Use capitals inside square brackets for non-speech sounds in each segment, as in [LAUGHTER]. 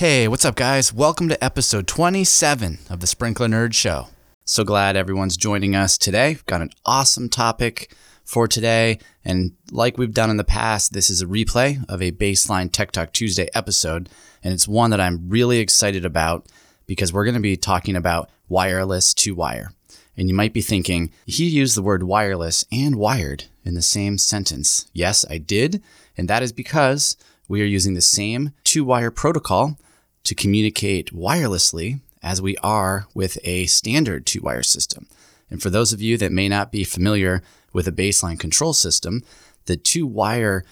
Hey, what's up, guys? Welcome to episode 27 of the Sprinkler Nerd Show. So glad everyone's joining us today. We've got an awesome topic for today. And like we've done in the past, this is a replay of a baseline Tech Talk Tuesday episode. And it's one that I'm really excited about because we're going to be talking about wireless two wire. And you might be thinking, he used the word wireless and wired in the same sentence. Yes, I did. And that is because we are using the same two wire protocol to communicate wirelessly as we are with a standard two wire system. And for those of you that may not be familiar with a baseline control system, the two wire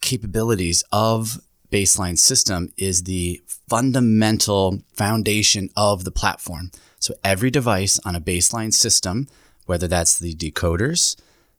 capabilities of baseline system is the fundamental foundation of the platform. So every device on a baseline system, whether that's the decoders,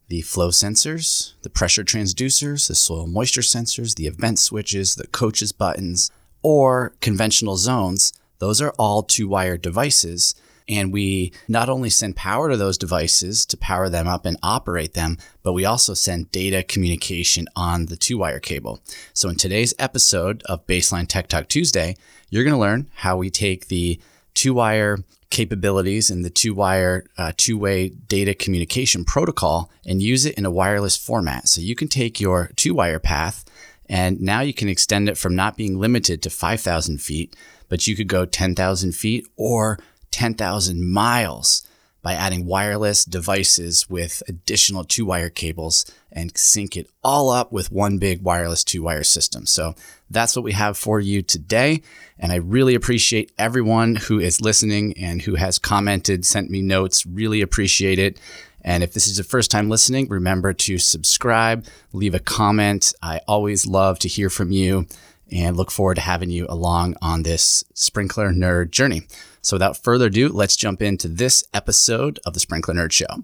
the flow sensors, the pressure transducers, the soil moisture sensors, the event switches, the coaches buttons, or conventional zones, those are all two wire devices. And we not only send power to those devices to power them up and operate them, but we also send data communication on the two wire cable. So in today's episode of Baseline Tech Talk Tuesday, you're going to learn how we take the two wire capabilities and the two wire, uh, two way data communication protocol and use it in a wireless format. So you can take your two wire path and now you can extend it from not being limited to 5,000 feet, but you could go 10,000 feet or 10,000 miles by adding wireless devices with additional two wire cables and sync it all up with one big wireless two wire system. So that's what we have for you today. And I really appreciate everyone who is listening and who has commented, sent me notes. Really appreciate it. And if this is your first time listening, remember to subscribe, leave a comment. I always love to hear from you and look forward to having you along on this sprinkler nerd journey. So without further ado, let's jump into this episode of the Sprinkler Nerd Show.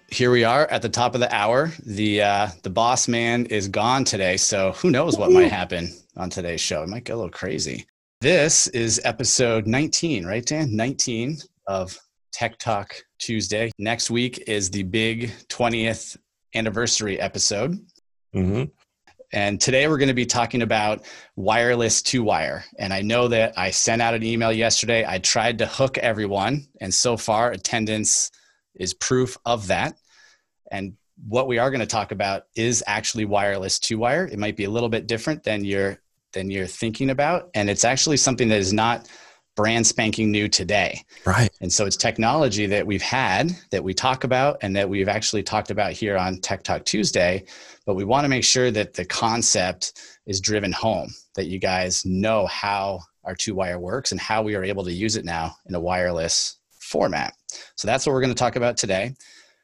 here we are at the top of the hour. The uh, the boss man is gone today, so who knows what might happen on today's show? It might get a little crazy. This is episode 19, right, Dan? 19 of Tech Talk Tuesday. Next week is the big 20th anniversary episode. Mm-hmm. And today we're going to be talking about wireless two wire. And I know that I sent out an email yesterday. I tried to hook everyone, and so far attendance is proof of that. And what we are going to talk about is actually wireless two wire. It might be a little bit different than you're than you're thinking about, and it's actually something that is not brand spanking new today. Right. And so it's technology that we've had that we talk about and that we've actually talked about here on Tech Talk Tuesday, but we want to make sure that the concept is driven home, that you guys know how our two wire works and how we are able to use it now in a wireless format. So that's what we're going to talk about today.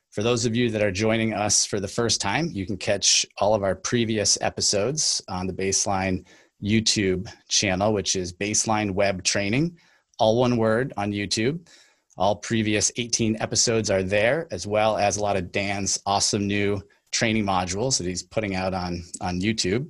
For those of you that are joining us for the first time, you can catch all of our previous episodes on the Baseline YouTube channel, which is Baseline Web Training, all one word on YouTube. All previous 18 episodes are there, as well as a lot of Dan's awesome new training modules that he's putting out on, on YouTube.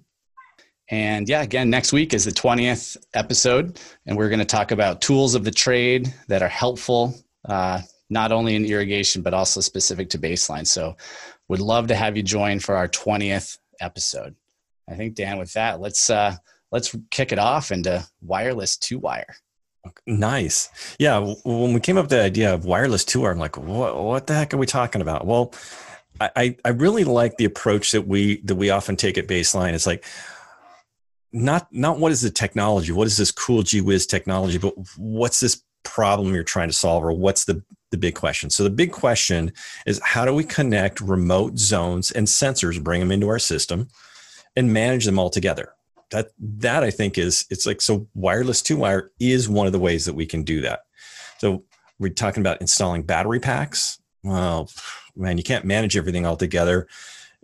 And yeah, again, next week is the 20th episode, and we're going to talk about tools of the trade that are helpful uh, not only in irrigation, but also specific to baseline. So would love to have you join for our 20th episode. I think Dan, with that, let's uh, let's kick it off into wireless two wire. Nice. Yeah. When we came up with the idea of wireless two wire, I'm like, what, what the heck are we talking about? Well, I, I really like the approach that we that we often take at baseline. It's like not not what is the technology, what is this cool G whiz technology, but what's this problem you're trying to solve or what's the the big question? So the big question is how do we connect remote zones and sensors bring them into our system and manage them all together? That that i think is it's like so wireless two wire is one of the ways that we can do that. So we're talking about installing battery packs. Well man you can't manage everything all together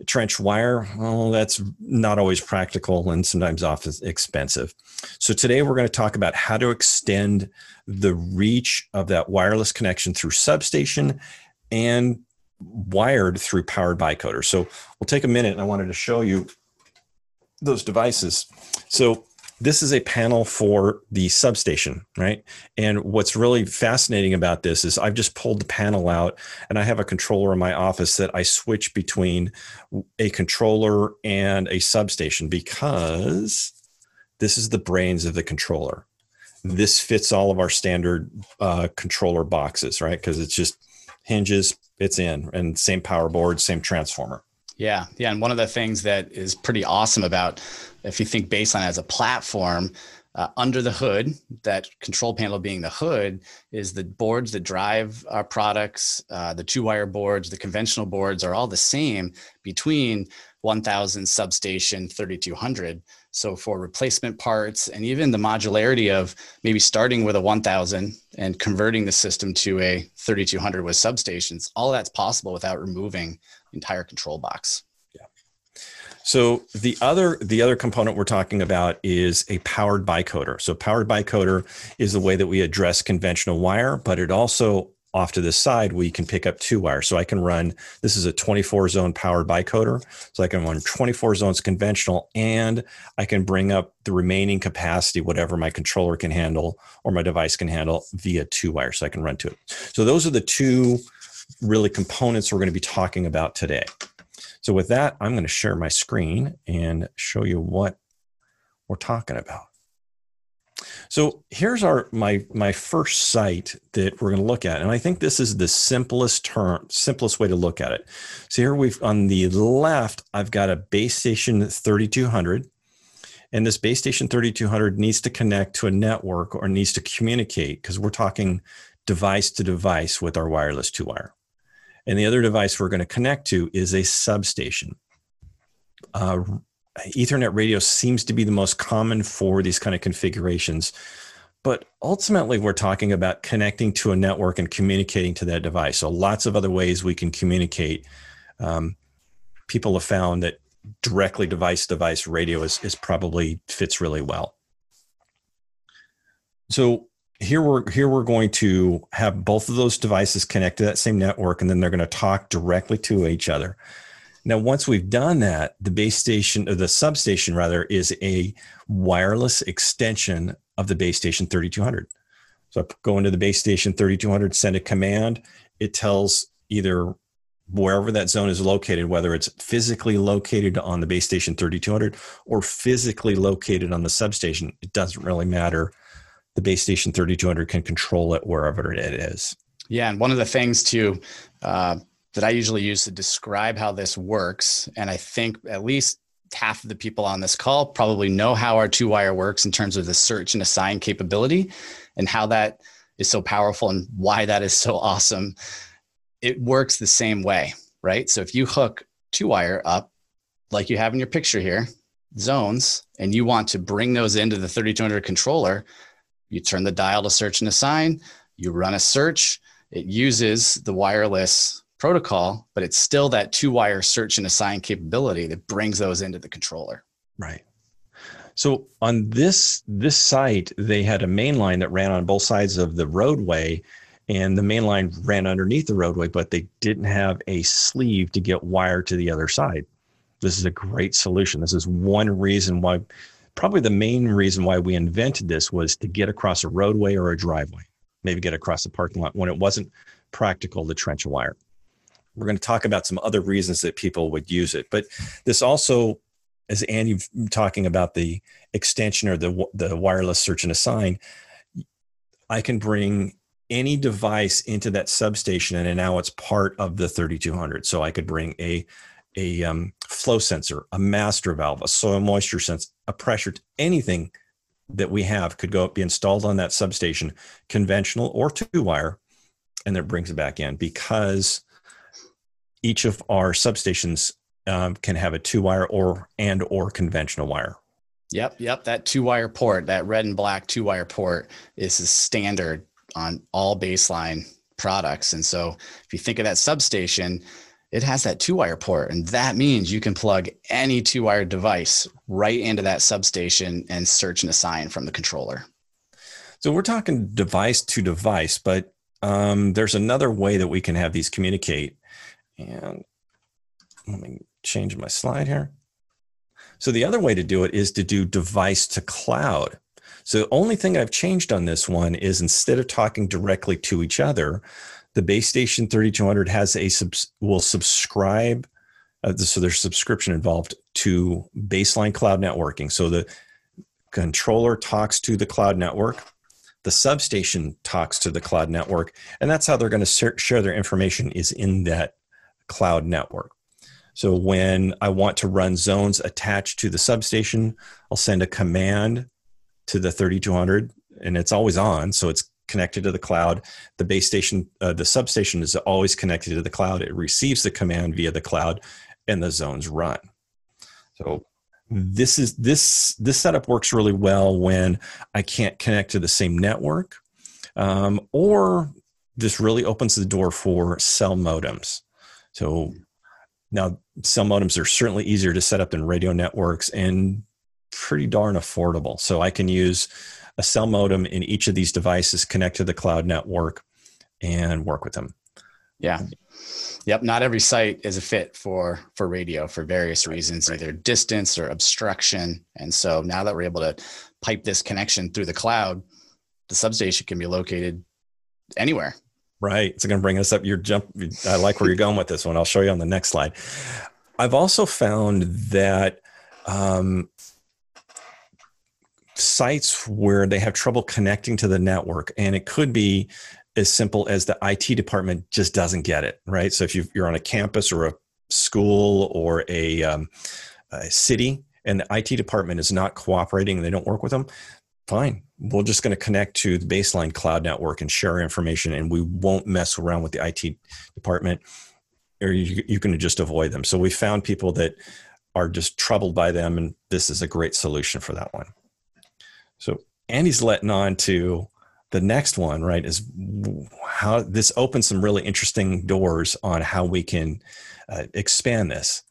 trench wire, well, that's not always practical and sometimes often expensive. So today we're going to talk about how to extend the reach of that wireless connection through substation and wired through powered bicoder. So we'll take a minute and I wanted to show you those devices. So this is a panel for the substation, right? And what's really fascinating about this is I've just pulled the panel out and I have a controller in my office that I switch between a controller and a substation because this is the brains of the controller. This fits all of our standard uh, controller boxes, right? Because it's just hinges, it's in, and same power board, same transformer. Yeah, yeah, and one of the things that is pretty awesome about if you think baseline as a platform, uh, under the hood, that control panel being the hood, is the boards that drive our products. Uh, the two wire boards, the conventional boards are all the same between 1000 substation 3200. So for replacement parts and even the modularity of maybe starting with a 1000 and converting the system to a 3200 with substations, all that's possible without removing the entire control box. So the other the other component we're talking about is a powered bicoder. So powered bicoder is the way that we address conventional wire, but it also off to the side we can pick up two wire. So I can run this is a 24 zone powered bicoder. So I can run 24 zones conventional and I can bring up the remaining capacity, whatever my controller can handle or my device can handle via two wire. So I can run to it. So those are the two really components we're going to be talking about today. So with that, I'm going to share my screen and show you what we're talking about. So here's our my my first site that we're going to look at, and I think this is the simplest term, simplest way to look at it. So here we've on the left, I've got a base station 3200, and this base station 3200 needs to connect to a network or needs to communicate because we're talking device to device with our wireless two wire. And the other device we're going to connect to is a substation. Uh, Ethernet radio seems to be the most common for these kind of configurations. But ultimately, we're talking about connecting to a network and communicating to that device. So, lots of other ways we can communicate. Um, people have found that directly device device radio is, is probably fits really well. So, here we're here we're going to have both of those devices connect to that same network and then they're going to talk directly to each other. Now once we've done that the base station or the substation rather is a wireless extension of the base station 3200 so i go into the base station 3200 send a command. It tells either wherever that zone is located whether it's physically located on the base station 3200 or physically located on the substation. It doesn't really matter the base station 3200 can control it wherever it is. Yeah, and one of the things too uh, that I usually use to describe how this works, and I think at least half of the people on this call probably know how our two wire works in terms of the search and assign capability and how that is so powerful and why that is so awesome. It works the same way, right? So if you hook two wire up like you have in your picture here, zones, and you want to bring those into the 3200 controller, you turn the dial to search and assign, you run a search. It uses the wireless protocol, but it's still that two wire search and assign capability that brings those into the controller. Right. So on this this site, they had a main line that ran on both sides of the roadway, and the main line ran underneath the roadway, but they didn't have a sleeve to get wire to the other side. This is a great solution. This is one reason why probably the main reason why we invented this was to get across a roadway or a driveway, maybe get across a parking lot when it wasn't practical to trench a wire. We're going to talk about some other reasons that people would use it, but this also, as Andy talking about the extension or the the wireless search and assign, I can bring any device into that substation and now it's part of the 3200 so i could bring a a um, flow sensor, a master valve, a soil moisture sense, a pressure, to anything that we have could go be installed on that substation, conventional or two wire, and it brings it back in because each of our substations um, can have a two wire or and or conventional wire. Yep, yep. That two wire port, that red and black two wire port, is a standard on all baseline products. And so, if you think of that substation, it has that two wire port. And that means you can plug any two wire device right into that substation and search and assign from the controller. So we're talking device to device, but um, there's another way that we can have these communicate. And let me change my slide here. So the other way to do it is to do device to cloud. So the only thing I've changed on this one is instead of talking directly to each other, the base station 3200 has a subs, will subscribe. Uh, so there's subscription involved to baseline cloud networking. So the controller talks to the cloud network. The substation talks to the cloud network, and that's how they're going to share their information is in that cloud network. So when I want to run zones attached to the substation, I'll send a command to the 3200 and it's always on. So it's connected to the cloud. The base station, uh, the substation is always connected to the cloud. It receives the command via the cloud and the zones run. So this is this this setup works really well when I can't connect to the same network, um, or this really opens the door for cell modems. So now cell modems are certainly easier to set up than radio networks and pretty darn affordable. So I can use a cell modem in each of these devices, connect to the cloud network, and work with them. Yeah. Yep. Not every site is a fit for for radio for various reasons, either distance or obstruction. And so now that we're able to pipe this connection through the cloud, the substation can be located anywhere. Right. It's going to bring us up your jump. I like where you're going with this one. I'll show you on the next slide. I've also found that um, sites where they have trouble connecting to the network, and it could be as simple as the IT department just doesn't get it, right? So if you are on a campus or a school or a, um, a city and the IT department is not cooperating and they don't work with them, fine. We're just going to connect to the baseline cloud network and share information, and we won't mess around with the IT department, or you, you can just avoid them. So we found people that are just troubled by them, and this is a great solution for that one. So Andy's letting on to the next one, right? Is how this opens some really interesting doors on how we can uh, expand this.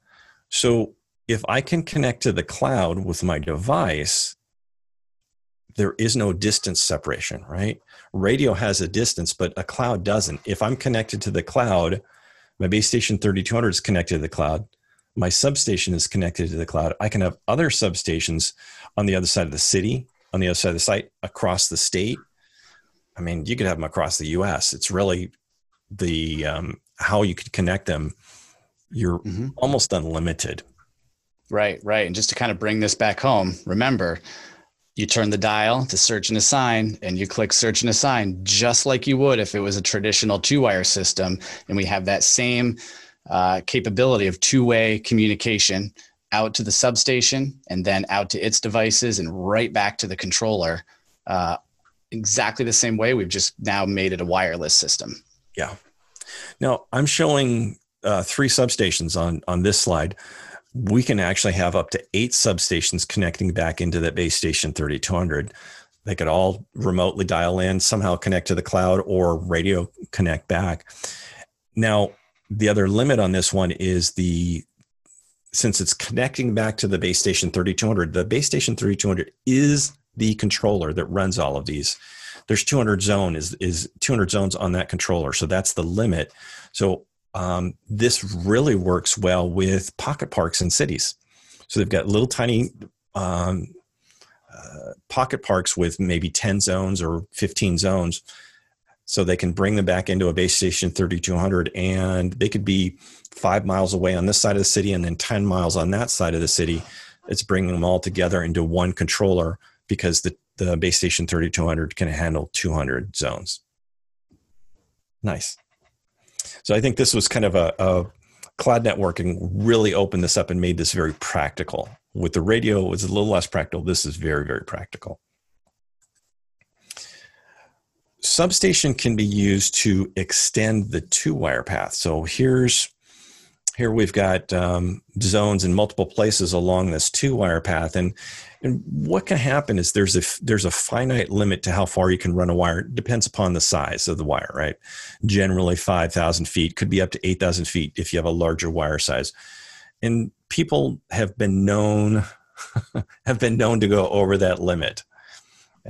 So if I can connect to the cloud with my device, there is no distance separation, right? Radio has a distance, but a cloud doesn't. If I'm connected to the cloud, my base station 3200 is connected to the cloud. My substation is connected to the cloud. I can have other substations on the other side of the city on the other side of the site across the state. I mean, you could have them across the U.S. It's really the um, how you could connect them. You're mm-hmm. almost unlimited. Right, right. And just to kind of bring this back home, remember, you turn the dial to search and assign, and you click search and assign just like you would if it was a traditional two wire system. And we have that same uh, capability of two way communication out to the substation and then out to its devices and right back to the controller uh, exactly the same way we've just now made it a wireless system. Yeah. Now i'm showing uh, three substations on on this slide. We can actually have up to eight substations connecting back into that base station 3200 they could all remotely dial in somehow connect to the cloud or radio connect back. Now the other limit on this one is the since it's connecting back to the base station 3200, the base station 3200 is the controller that runs all of these. There's 200 zone is is 200 zones on that controller, so that's the limit. So um, this really works well with pocket parks in cities. So they've got little tiny um, uh, pocket parks with maybe 10 zones or 15 zones so they can bring them back into a base station 3200 and they could be five miles away on this side of the city and then 10 miles on that side of the city. It's bringing them all together into one controller because the, the base station 3200 can handle 200 zones. Nice. So i think this was kind of a, a cloud networking really opened this up and made this very practical. With the radio it was a little less practical. This is very very practical substation can be used to extend the two wire path. So here's here we've got um, zones in multiple places along this two wire path. And and what can happen is there's a there's a finite limit to how far you can run a wire. It depends upon the size of the wire right? Generally 5000 feet could be up to 8000 feet if you have a larger wire size. And people have been known [LAUGHS] have been known to go over that limit.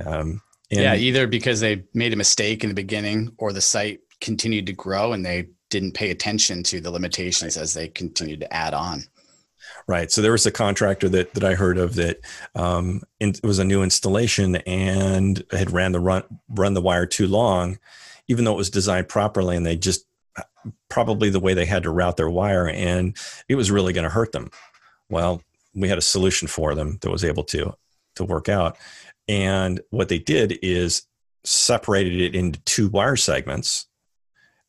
Um, yeah either because they made a mistake in the beginning or the site continued to grow and they didn't pay attention to the limitations as they continued to add on. Right. So there was a contractor that that I heard of that um, in, it was a new installation and had ran the run run the wire too long, even though it was designed properly, and they just probably the way they had to route their wire, and it was really going to hurt them. Well, we had a solution for them that was able to to work out, and what they did is separated it into two wire segments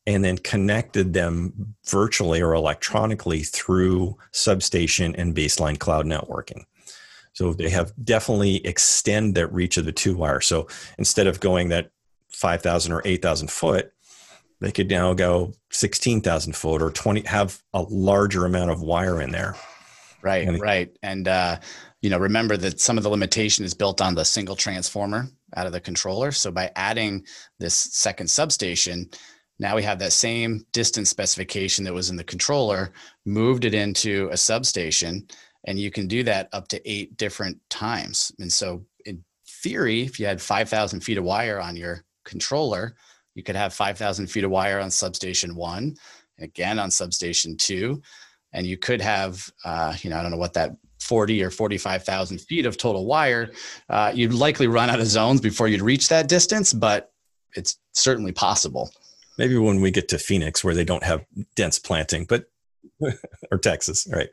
and then connected them virtually or electronically through substation and baseline cloud networking. So they have definitely extend that reach of the two wire. So instead of going that 5,000 or 8,000 foot, they could now go 16,000 foot or 20, have a larger amount of wire in there. Right, and, right. And, uh, you know, remember that some of the limitation is built on the single transformer out of the controller. So by adding this second substation, now we have that same distance specification that was in the controller, moved it into a substation, and you can do that up to eight different times. And so, in theory, if you had 5,000 feet of wire on your controller, you could have 5,000 feet of wire on substation one, again on substation two, and you could have, uh, you know, I don't know what that 40 or 45,000 feet of total wire. Uh, you'd likely run out of zones before you'd reach that distance, but it's certainly possible maybe when we get to Phoenix where they don't have dense planting, but [LAUGHS] or Texas, right?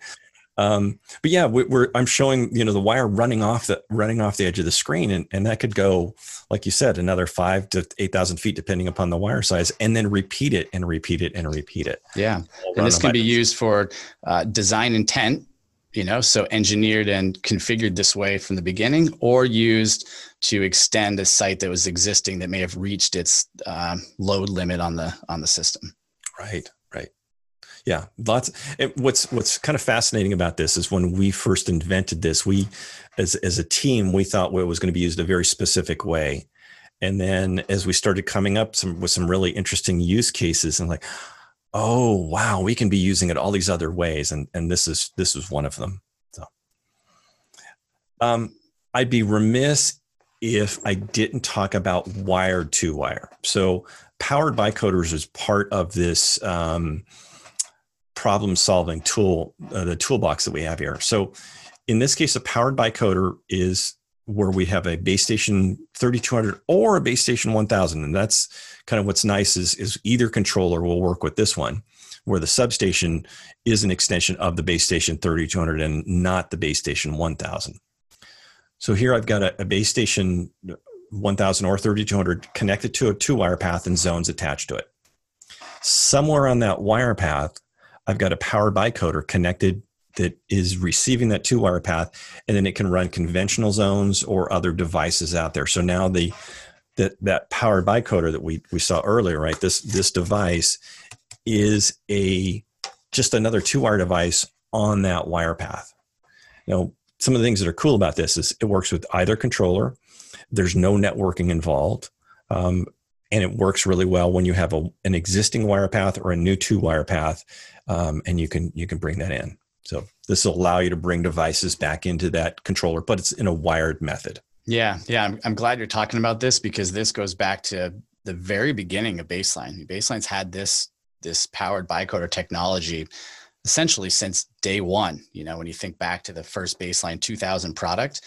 Um, but yeah, we, are I'm showing you know the wire running off the running off the edge of the screen, and, and that could go, like you said, another five to eight thousand feet depending upon the wire size, and then repeat it and repeat it and repeat it. Yeah, and this can be used for uh, design intent you know so engineered and configured this way from the beginning or used to extend a site that was existing that may have reached its uh, load limit on the on the system. Right right yeah lots it, what's what's kind of fascinating about this is when we first invented this we as as a team we thought it was going to be used a very specific way. And then as we started coming up some with some really interesting use cases and like oh wow we can be using it all these other ways and and this is this is one of them so. Um i'd be remiss if i didn't talk about wired two wire. So powered bicoders is part of this um, problem solving tool uh, the toolbox that we have here. So in this case a powered bicoder is where we have a base station 3200 or a base station 1000 and that's kind of what's nice is, is either controller will work with this one where the substation is an extension of the base station 3200 and not the base station 1000 so here i've got a, a base station 1000 or 3200 connected to a two wire path and zones attached to it. Somewhere on that wire path i've got a power bicoder connected that is receiving that two wire path and then it can run conventional zones or other devices out there. So now the that that powered bicoder that we we saw earlier right this this device is a just another two wire device on that wire path. You know some of the things that are cool about this is it works with either controller. There's no networking involved um, and it works really well when you have a, an existing wire path or a new two wire path um, and you can you can bring that in so this will allow you to bring devices back into that controller, but it's in a wired method. Yeah, yeah. I'm, I'm glad you're talking about this because this goes back to the very beginning of Baseline. Baseline's had this this powered bicoder technology essentially since day one. You know, when you think back to the first Baseline 2000 product,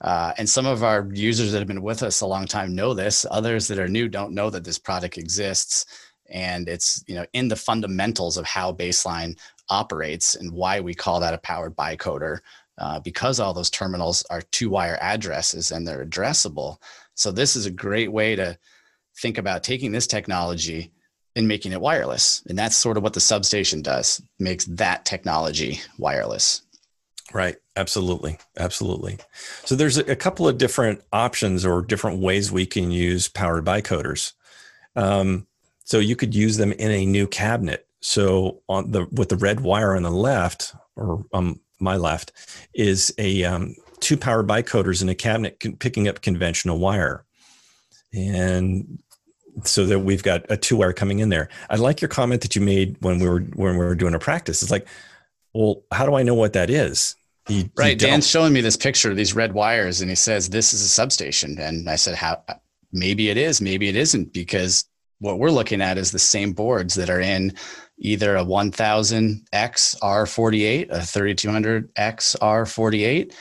uh, and some of our users that have been with us a long time know this. Others that are new don't know that this product exists, and it's you know in the fundamentals of how Baseline operates and why we call that a powered bicoder uh, because all those terminals are two wire addresses and they're addressable. So this is a great way to think about taking this technology and making it wireless. And that's sort of what the substation does, makes that technology wireless. Right. Absolutely. Absolutely. So there's a, couple of different options or different ways we can use powered bicoders. Um, so you could use them in a new cabinet So on the with the red wire on the left, or um, my left, is a um, two power bicoders in a cabinet picking up conventional wire, and so that we've got a two wire coming in there. I like your comment that you made when we were when we were doing a practice. It's like, well, how do I know what that is? You, right. You Dan's showing me this picture of these red wires, and he says this is a substation, and I said, how? Maybe it is, maybe it isn't, because what we're looking at is the same boards that are in either a 1000X R48, a 3200X R48,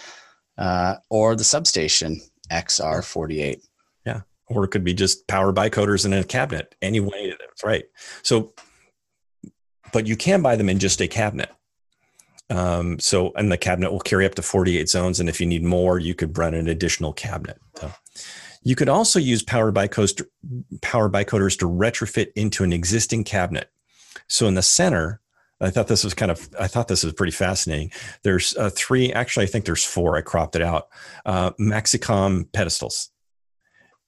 uh, or the substation XR48. Yeah. Or it could be just power bicoders in a cabinet. Anyway, that's right. So, but you can buy them in just a cabinet. Um, so, and the cabinet will carry up to 48 zones. And if you need more, you could run an additional cabinet. So, you could also use power bicoders, power bicoders to retrofit into an existing cabinet. So in the center, I thought this was kind of, I thought this was pretty fascinating. There's uh, three, actually, I think there's four. I cropped it out. Uh, Maxicom pedestals.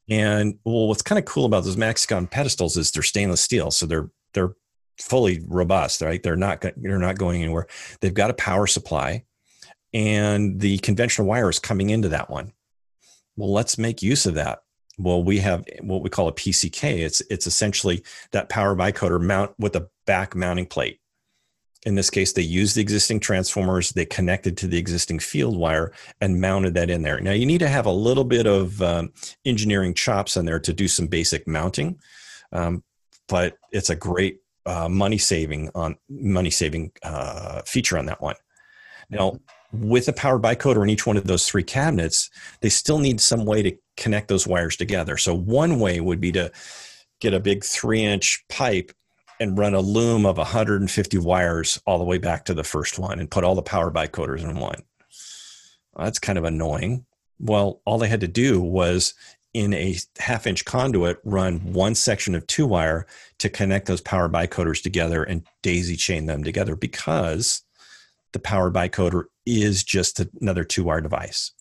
And well, what's kind of cool about those Maxicom pedestals is they're stainless steel, so they're they're fully robust, right? They're not they're not going anywhere. They've got a power supply, and the conventional wire is coming into that one. Well, let's make use of that. Well, we have what we call a PCK. It's it's essentially that power bicoder mount with a back mounting plate. In this case, they used the existing transformers, they connected to the existing field wire and mounted that in there. Now, you need to have a little bit of um, engineering chops in there to do some basic mounting, um, but it's a great uh, money saving on money saving uh, feature on that one. Now, with a power bicoder in each one of those three cabinets, they still need some way to connect those wires together. So one way would be to get a big three inch pipe and run a loom of 150 wires all the way back to the first one and put all the power bicoders in one. Well, that's kind of annoying. Well, all they had to do was in a half inch conduit run one section of two wire to connect those power bicoders together and daisy chain them together because the power bicoder is just another two wire device.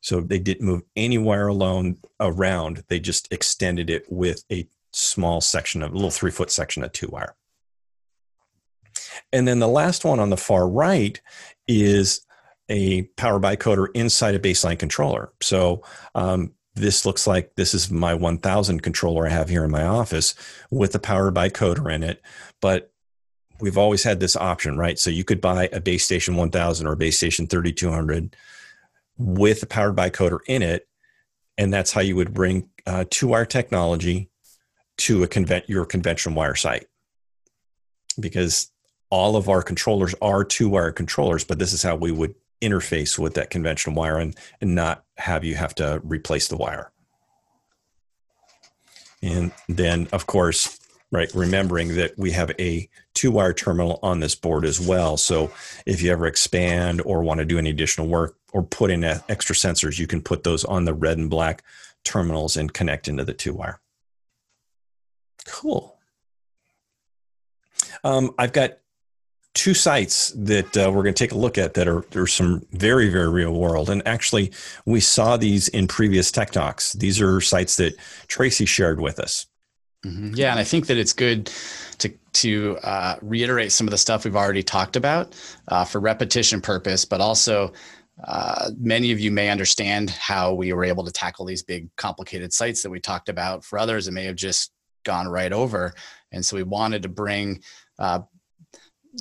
So they didn't move any wire alone around. They just extended it with a small section of a little three foot section of two wire. And then the last one on the far right is a power bicoder inside a baseline controller. So um, this looks like this is my 1000 controller I have here in my office with a power bicoder in it. But we've always had this option, right? So you could buy a base station 1000 or a base station 3200 with a powered bicoder in it. And that's how you would bring uh, two wire technology to a your conventional wire site. Because all of our controllers are two wire controllers, but this is how we would interface with that conventional wire and, and not have you have to replace the wire. And then, of course, right? Remembering that we have a two wire terminal on this board as well. So if you ever expand or want to do any additional work or put in extra sensors, you can put those on the red and black terminals and connect into the two wire. Cool. Um, I've got two sites that uh, we're going to take a look at that are there's some very very real world and actually we saw these in previous tech talks these are sites that tracy shared with us Mm-hmm. Yeah, and I think that it's good to to uh, reiterate some of the stuff we've already talked about uh, for repetition purpose, but also uh, many of you may understand how we were able to tackle these big complicated sites that we talked about. For others, it may have just gone right over, and so we wanted to bring. Uh,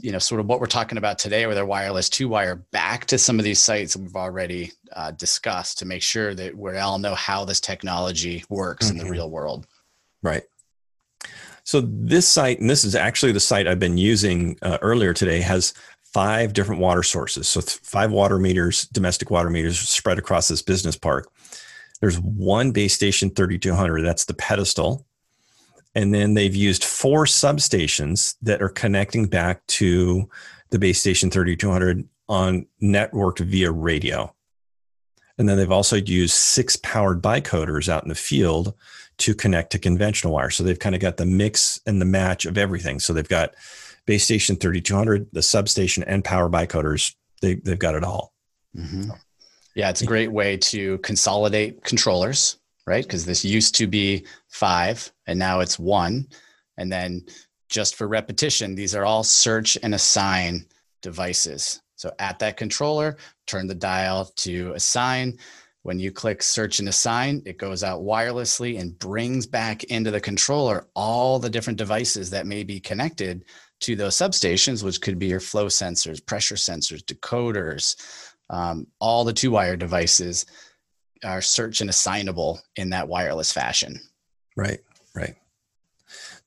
you know, sort of what we're talking about today with our wireless two wire back to some of these sites that we've already uh, discussed to make sure that we all know how this technology works mm-hmm. in the mm-hmm. real world. Right. So this site, and this is actually the site I've been using uh, earlier today, has five different water sources. So five water meters, domestic water meters spread across this business park. There's one base station 3200. That's the pedestal. And then they've used four substations that are connecting back to the base station 3200 on networked via radio. And then they've also used six powered bicoders out in the field to connect to conventional wire. So they've kind of got the mix and the match of everything. So they've got base station 3200, the substation, and power bicoders. They, they've got it all. Mm-hmm. Yeah, it's a great way to consolidate controllers, right? Because this used to be five and now it's one. And then just for repetition, these are all search and assign devices. So at that controller, turn the dial to assign. When you click search and assign, it goes out wirelessly and brings back into the controller all the different devices that may be connected to those substations, which could be your flow sensors, pressure sensors, decoders, um, all the two wire devices are search and assignable in that wireless fashion. Right, right.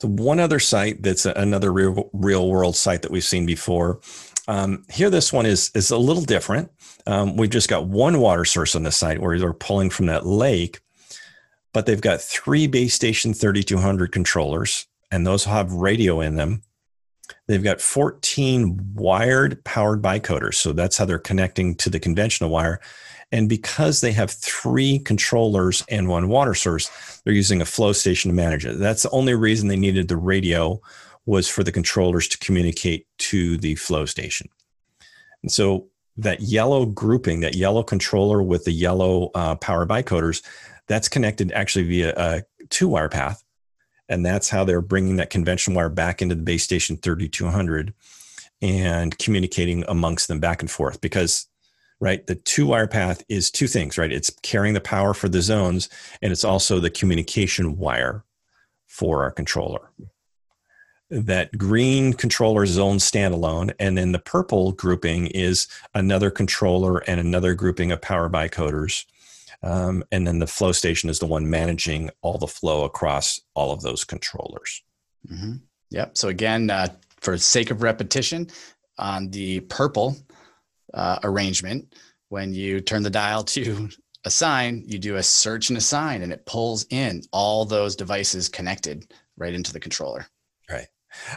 The one other site that's another real, real world site that we've seen before. Um, here, this one is is a little different. Um, we've just got one water source on the site where they're pulling from that lake, but they've got three base station 3200 controllers, and those have radio in them. They've got 14 wired powered bicoders. So that's how they're connecting to the conventional wire. And because they have three controllers and one water source, they're using a flow station to manage it. That's the only reason they needed the radio was for the controllers to communicate to the flow station. And so that yellow grouping, that yellow controller with the yellow uh, power bicoders, that's connected actually via a two wire path. And that's how they're bringing that conventional wire back into the base station 3200 and communicating amongst them back and forth because right? The two wire path is two things, right? It's carrying the power for the zones, and it's also the communication wire for our controller. That green controller zone standalone, and then the purple grouping is another controller and another grouping of power bicoders. Um, and then the flow station is the one managing all the flow across all of those controllers. Mm-hmm. Yep. So again, uh, for sake of repetition, on the purple uh, arrangement. When you turn the dial to assign, you do a search and assign, and it pulls in all those devices connected right into the controller.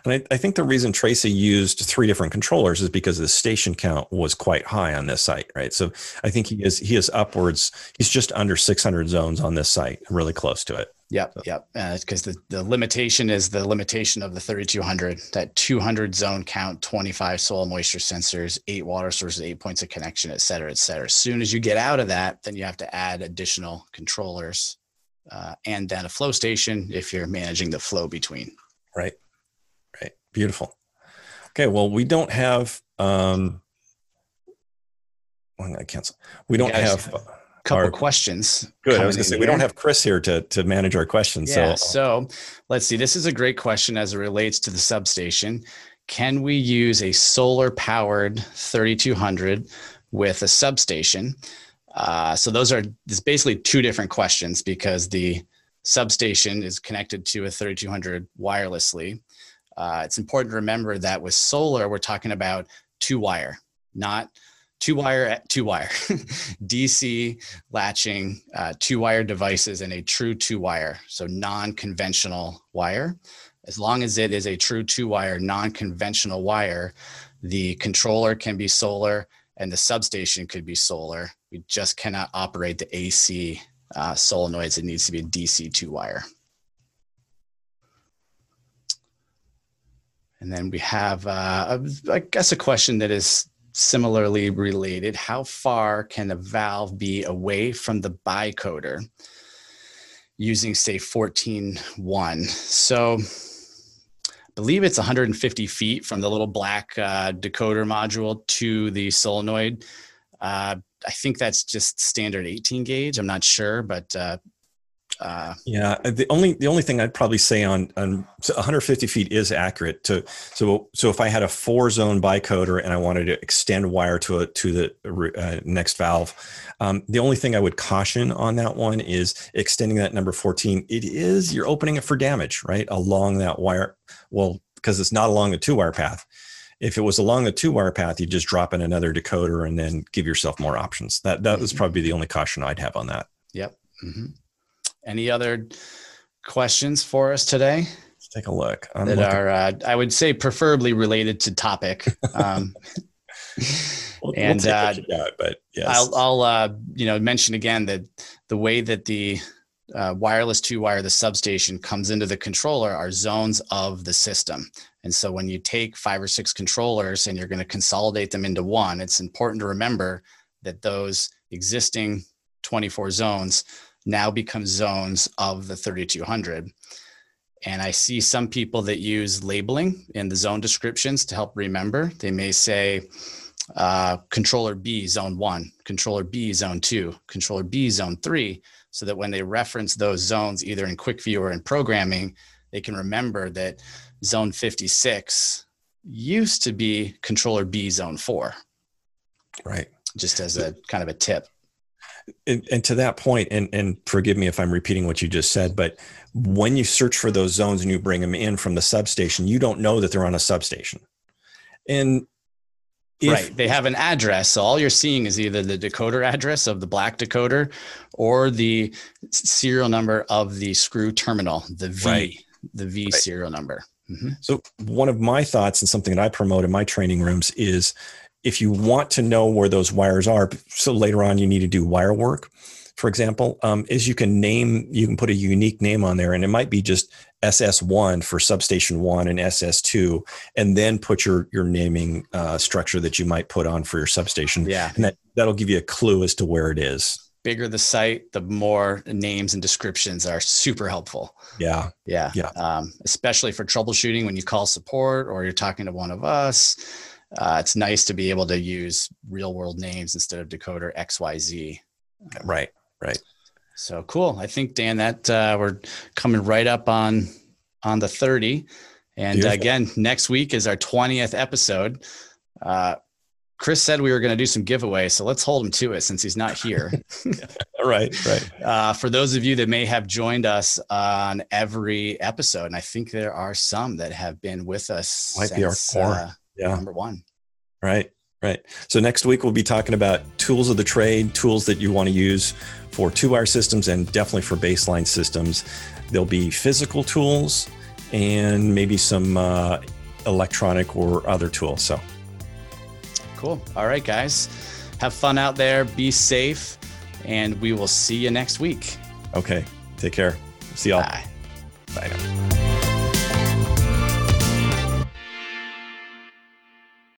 And I, I, think the reason Tracy used three different controllers is because the station count was quite high on this site, right? So I think he is he is upwards. He's just under 600 zones on this site, really close to it. Yep, yep. Because uh, the, the limitation is the limitation of the 3200, that 200 zone count, 25 soil moisture sensors, eight water sources, eight points of connection, et cetera, et cetera. As soon as you get out of that, then you have to add additional controllers uh, and then a flow station if you're managing the flow between. Right. Beautiful. Okay, well, we don't have. Um, I'm going to cancel. We don't have. Uh, couple our, questions. Good. I was going to say we don't have Chris here to to manage our questions. Yeah. So, so let's see. This is a great question as it relates to the substation. Can we use a solar powered 3200 with a substation? Uh, so those are there's basically two different questions because the substation is connected to a 3200 wirelessly. Uh, it's important to remember that with solar, we're talking about two wire, not two wire two wire [LAUGHS] dc latching uh, two wire devices and a true two wire so non-conventional wire. As long as it is a true two wire non-conventional wire the controller can be solar and the substation could be solar. We just cannot operate the ac uh, solenoids. It needs to be a dc two wire and then we have uh, i guess a question that is similarly related, how far can a valve be away from the bicoder using say 14.1? So I believe it's 150 feet from the little black uh, decoder module to the solenoid. Uh, I think that's just standard 18 gauge. I'm not sure, but uh, uh, yeah, the only the only thing I'd probably say on on 150 feet is accurate. To so so if I had a four zone bicoder and I wanted to extend wire to a to the uh, next valve, um, the only thing I would caution on that one is extending that number 14. It is you're opening it for damage right along that wire. Well, because it's not along the two wire path. If it was along the two wire path, you'd just drop in another decoder and then give yourself more options. That that was mm-hmm. probably the only caution I'd have on that. Yep. Mm-hmm. Any other questions for us today? Let's take a look. I'm that looking. are, uh, I would say, preferably related to topic. Um, [LAUGHS] we'll, and we'll uh, got, but yes. I'll, I'll uh, you know, mention again that the way that the uh, wireless two wire, the substation comes into the controller are zones of the system. And so when you take five or six controllers and you're going to consolidate them into one, it's important to remember that those existing 24 zones now become zones of the 3200. And I see some people that use labeling in the zone descriptions to help remember. They may say uh, controller B, zone one, controller B, zone two, controller B, zone three, so that when they reference those zones, either in quick view or in programming, they can remember that zone 56 used to be controller B, zone four. Right. Just as a kind of a tip and, and, to that point, and and forgive me if I'm repeating what you just said, but when you search for those zones and you bring them in from the substation, you don't know that they're on a substation. And if, right, they have an address. So all you're seeing is either the decoder address of the black decoder or the serial number of the screw terminal, the V, right. the V right. serial number. Mm-hmm. So one of my thoughts and something that I promote in my training rooms is if you want to know where those wires are, so later on you need to do wire work, for example, um, is you can name, you can put a unique name on there, and it might be just SS1 for substation one and SS2, and then put your your naming uh, structure that you might put on for your substation. Yeah, and that that'll give you a clue as to where it is. Bigger the site, the more names and descriptions are super helpful. Yeah, yeah, yeah. Um, especially for troubleshooting when you call support or you're talking to one of us uh, it's nice to be able to use real world names instead of decoder XYZ. Right, right. So cool. I think Dan, that uh, we're coming right up on on the 30. And again, next week is our 20th episode. Uh, Chris said we were going to do some giveaways, so let's hold him to it since he's not here. [LAUGHS] [LAUGHS] right, right. Uh, for those of you that may have joined us on every episode, and I think there are some that have been with us. Might since, be our core. Yeah. number one. Right. Right. So next week we'll be talking about tools of the trade, tools that you want to use for two wire systems and definitely for baseline systems. There'll be physical tools and maybe some uh, electronic or other tools. So cool. All right, guys. Have fun out there. Be safe. And we will see you next week. Okay. Take care. See y'all. Bye.